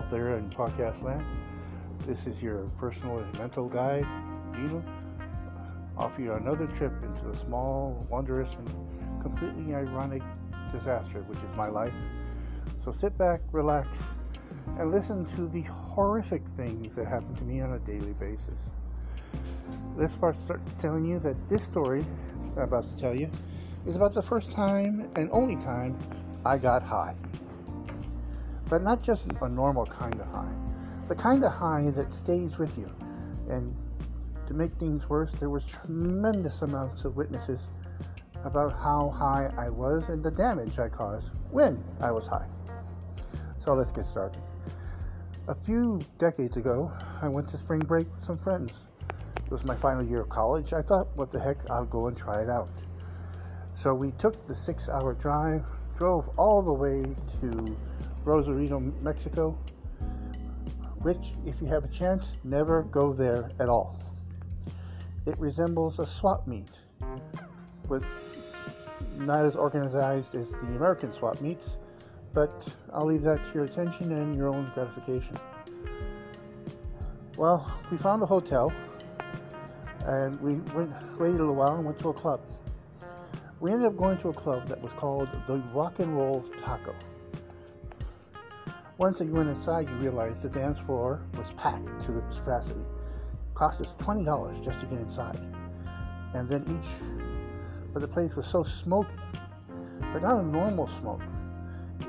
out there in podcast land. This is your personal and mental guide, Dino. Offer you another trip into the small, wondrous, and completely ironic disaster, which is my life. So sit back, relax, and listen to the horrific things that happen to me on a daily basis. Let's start telling you that this story I'm about to tell you is about the first time and only time I got high. But not just a normal kind of high, the kind of high that stays with you. And to make things worse, there was tremendous amounts of witnesses about how high I was and the damage I caused when I was high. So let's get started. A few decades ago, I went to spring break with some friends. It was my final year of college. I thought, what the heck, I'll go and try it out. So we took the six hour drive, drove all the way to Rosarito, Mexico, which, if you have a chance, never go there at all. It resembles a swap meet, with not as organized as the American swap meets, but I'll leave that to your attention and your own gratification. Well, we found a hotel and we went, waited a little while and went to a club. We ended up going to a club that was called the Rock and Roll Taco. Once you went inside, you realized the dance floor was packed to capacity. It cost us twenty dollars just to get inside, and then each. But the place was so smoky, but not a normal smoke.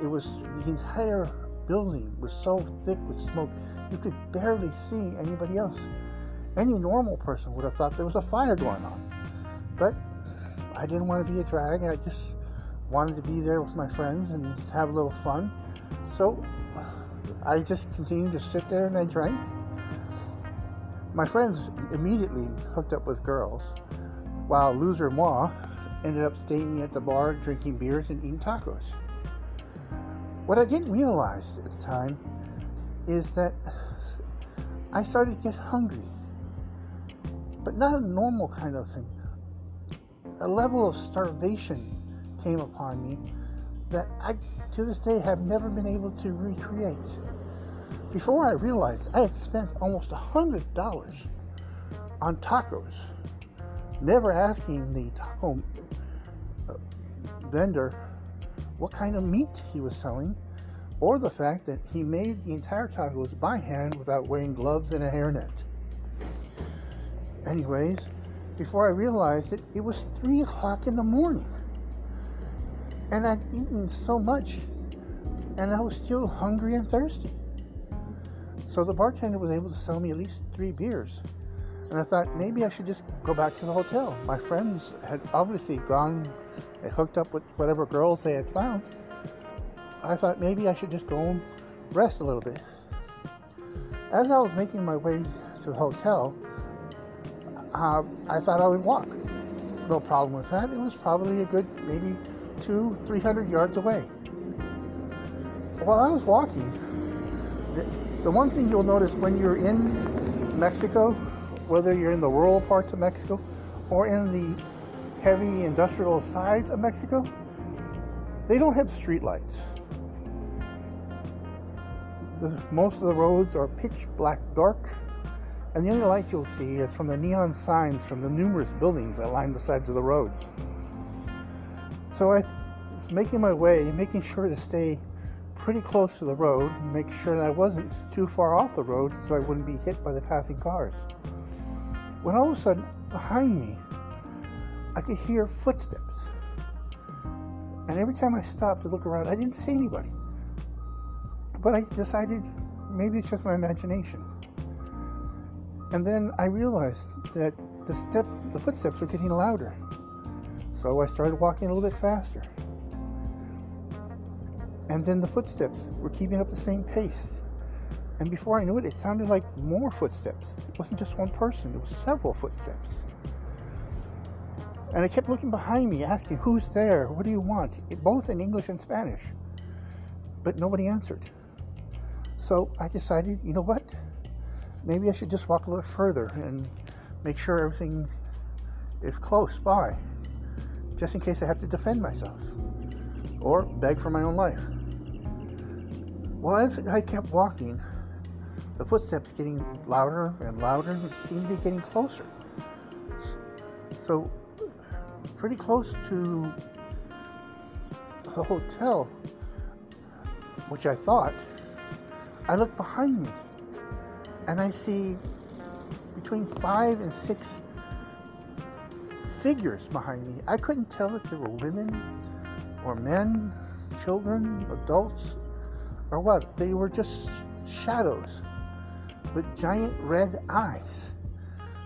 It was the entire building was so thick with smoke you could barely see anybody else any normal person would have thought there was a fire going on. But I didn't want to be a drag. I just wanted to be there with my friends and have a little fun. So I just continued to sit there and I drank. My friends immediately hooked up with girls, while loser moi ended up staying at the bar drinking beers and eating tacos. What I didn't realize at the time is that I started to get hungry but not a normal kind of thing. A level of starvation came upon me that I, to this day, have never been able to recreate. Before I realized I had spent almost a hundred dollars on tacos, never asking the taco uh, vendor what kind of meat he was selling, or the fact that he made the entire tacos by hand without wearing gloves and a hairnet. Anyways, before I realized it, it was 3 o'clock in the morning. And I'd eaten so much, and I was still hungry and thirsty. So the bartender was able to sell me at least three beers. And I thought maybe I should just go back to the hotel. My friends had obviously gone and hooked up with whatever girls they had found. I thought maybe I should just go and rest a little bit. As I was making my way to the hotel, uh, I thought I would walk. No problem with that. It was probably a good maybe two, three hundred yards away. While I was walking, the, the one thing you'll notice when you're in Mexico, whether you're in the rural parts of Mexico or in the heavy industrial sides of Mexico, they don't have streetlights. Most of the roads are pitch black dark and the only lights you'll see is from the neon signs from the numerous buildings that line the sides of the roads. So I was making my way, making sure to stay pretty close to the road, and make sure that I wasn't too far off the road so I wouldn't be hit by the passing cars. When all of a sudden, behind me, I could hear footsteps. And every time I stopped to look around, I didn't see anybody. But I decided maybe it's just my imagination. And then I realized that the step, the footsteps were getting louder. So I started walking a little bit faster. And then the footsteps were keeping up the same pace. And before I knew it, it sounded like more footsteps. It wasn't just one person, it was several footsteps. And I kept looking behind me, asking, Who's there? What do you want? both in English and Spanish. But nobody answered. So I decided, you know what? maybe I should just walk a little further and make sure everything is close by, just in case I have to defend myself or beg for my own life. Well, as I kept walking, the footsteps getting louder and louder seemed to be getting closer. So, pretty close to the hotel, which I thought, I look behind me and I see between five and six figures behind me. I couldn't tell if they were women or men, children, adults, or what. They were just shadows with giant red eyes.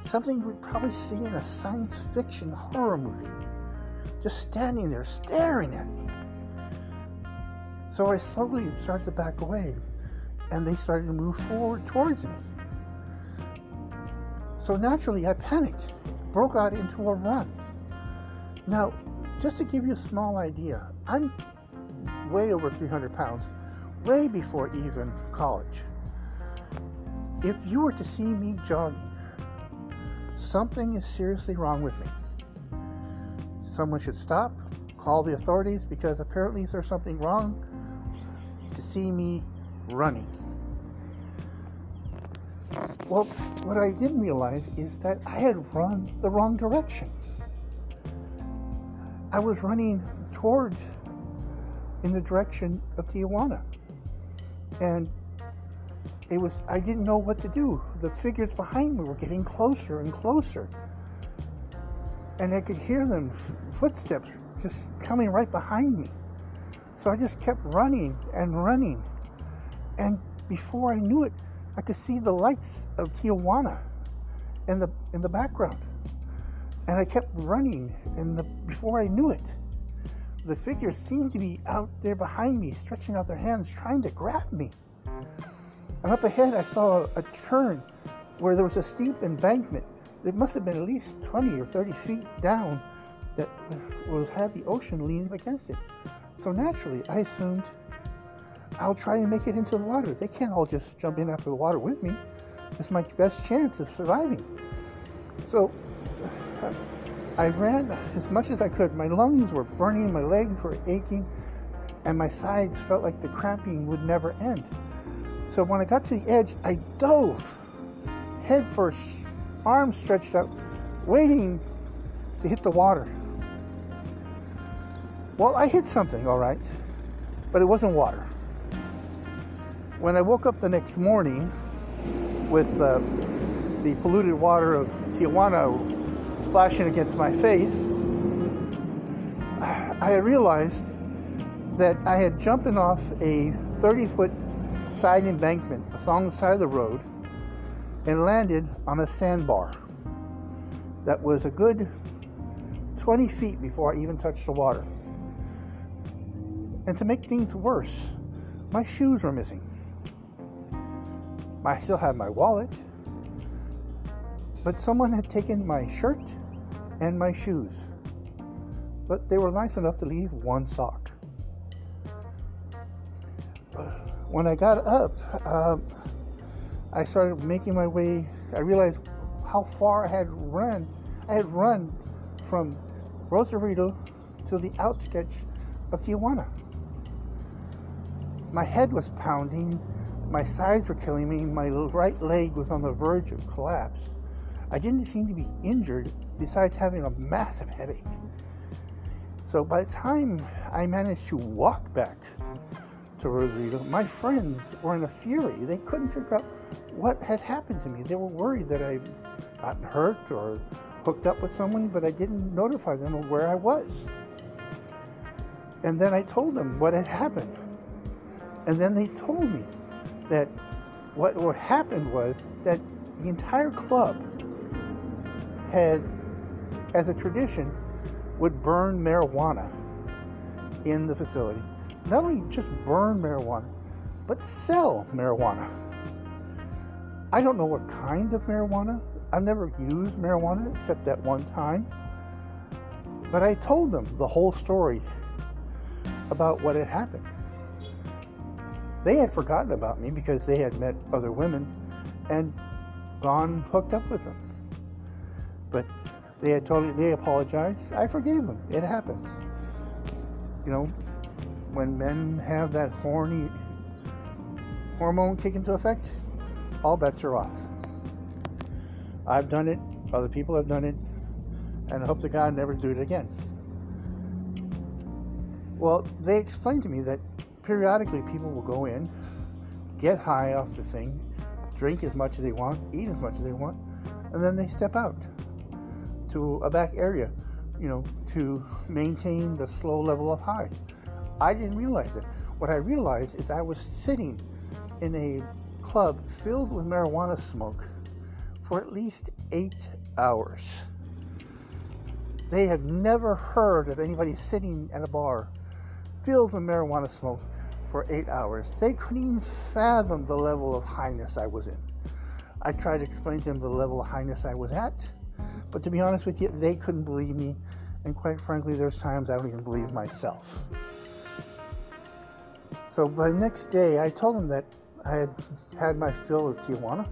Something we'd probably see in a science fiction horror movie. Just standing there staring at me. So I slowly started to back away and they started to move forward towards me. So naturally I panicked, broke out into a run. Now, just to give you a small idea, I'm way over 300 pounds, way before even college. If you were to see me jogging, something is seriously wrong with me. Someone should stop, call the authorities because apparently there's something wrong to see me running. Well, what I didn't realize is that I had run the wrong direction. I was running towards in the direction of Tijuana. And it was I didn't know what to do. The figures behind me were getting closer and closer. And I could hear them footsteps just coming right behind me. So I just kept running and running. And before I knew it, I could see the lights of Tijuana in the in the background. And I kept running and the, before I knew it, the figures seemed to be out there behind me, stretching out their hands, trying to grab me. And up ahead, I saw a turn where there was a steep embankment. There must have been at least 20 or 30 feet down that was had the ocean leaning against it. So naturally, I assumed I'll try and make it into the water. They can't all just jump in after the water with me. It's my best chance of surviving. So uh, I ran as much as I could. My lungs were burning, my legs were aching, and my sides felt like the cramping would never end. So when I got to the edge, I dove head first, arms stretched out, waiting to hit the water. Well, I hit something, all right, but it wasn't water. When I woke up the next morning with uh, the polluted water of Tijuana splashing against my face, I realized that I had jumped off a 30 foot side embankment along the side of the road and landed on a sandbar that was a good 20 feet before I even touched the water. And to make things worse, my shoes were missing. I still had my wallet, but someone had taken my shirt and my shoes. But they were nice enough to leave one sock when I got up, um, I started making my way. I realized how far I had run. I had run from Rosarito to the outskirts of Tijuana. My head was pounding, my sides were killing me, my right leg was on the verge of collapse. I didn't seem to be injured besides having a massive headache. So by the time I managed to walk back to Rosarito, my friends were in a fury. They couldn't figure out what had happened to me. They were worried that I'd gotten hurt or hooked up with someone, but I didn't notify them of where I was. And then I told them what had happened. And then they told me that what, what happened was that the entire club had, as a tradition, would burn marijuana in the facility not only just burn marijuana, but sell marijuana. I don't know what kind of marijuana. I've never used marijuana except that one time. But I told them the whole story about what had happened. They had forgotten about me because they had met other women and gone hooked up with them. But they had me they apologized. I forgave them. It happens. You know, when men have that horny hormone kick into effect, all bets are off. I've done it, other people have done it, and I hope to God never do it again. Well, they explained to me that periodically people will go in, get high off the thing, drink as much as they want, eat as much as they want, and then they step out to a back area, you know, to maintain the slow level of high. I didn't realize it. What I realized is I was sitting in a club filled with marijuana smoke for at least eight hours. They have never heard of anybody sitting at a bar filled with marijuana smoke for eight hours. They couldn't even fathom the level of highness I was in. I tried to explain to them the level of highness I was at, but to be honest with you, they couldn't believe me. And quite frankly, there's times I don't even believe myself. So by the next day, I told them that I had had my fill of Tijuana.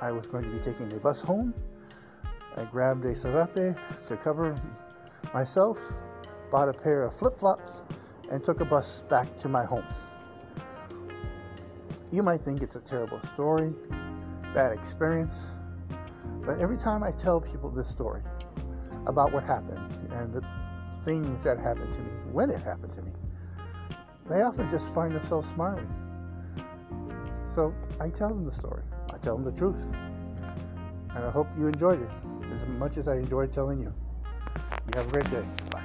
I was going to be taking the bus home. I grabbed a serape to cover myself, bought a pair of flip flops, and took a bus back to my home. You might think it's a terrible story, bad experience, but every time I tell people this story about what happened and the things that happened to me when it happened to me, they often just find themselves smiling. So I tell them the story. I tell them the truth. And I hope you enjoyed it as much as I enjoyed telling you. You have a great day. Bye.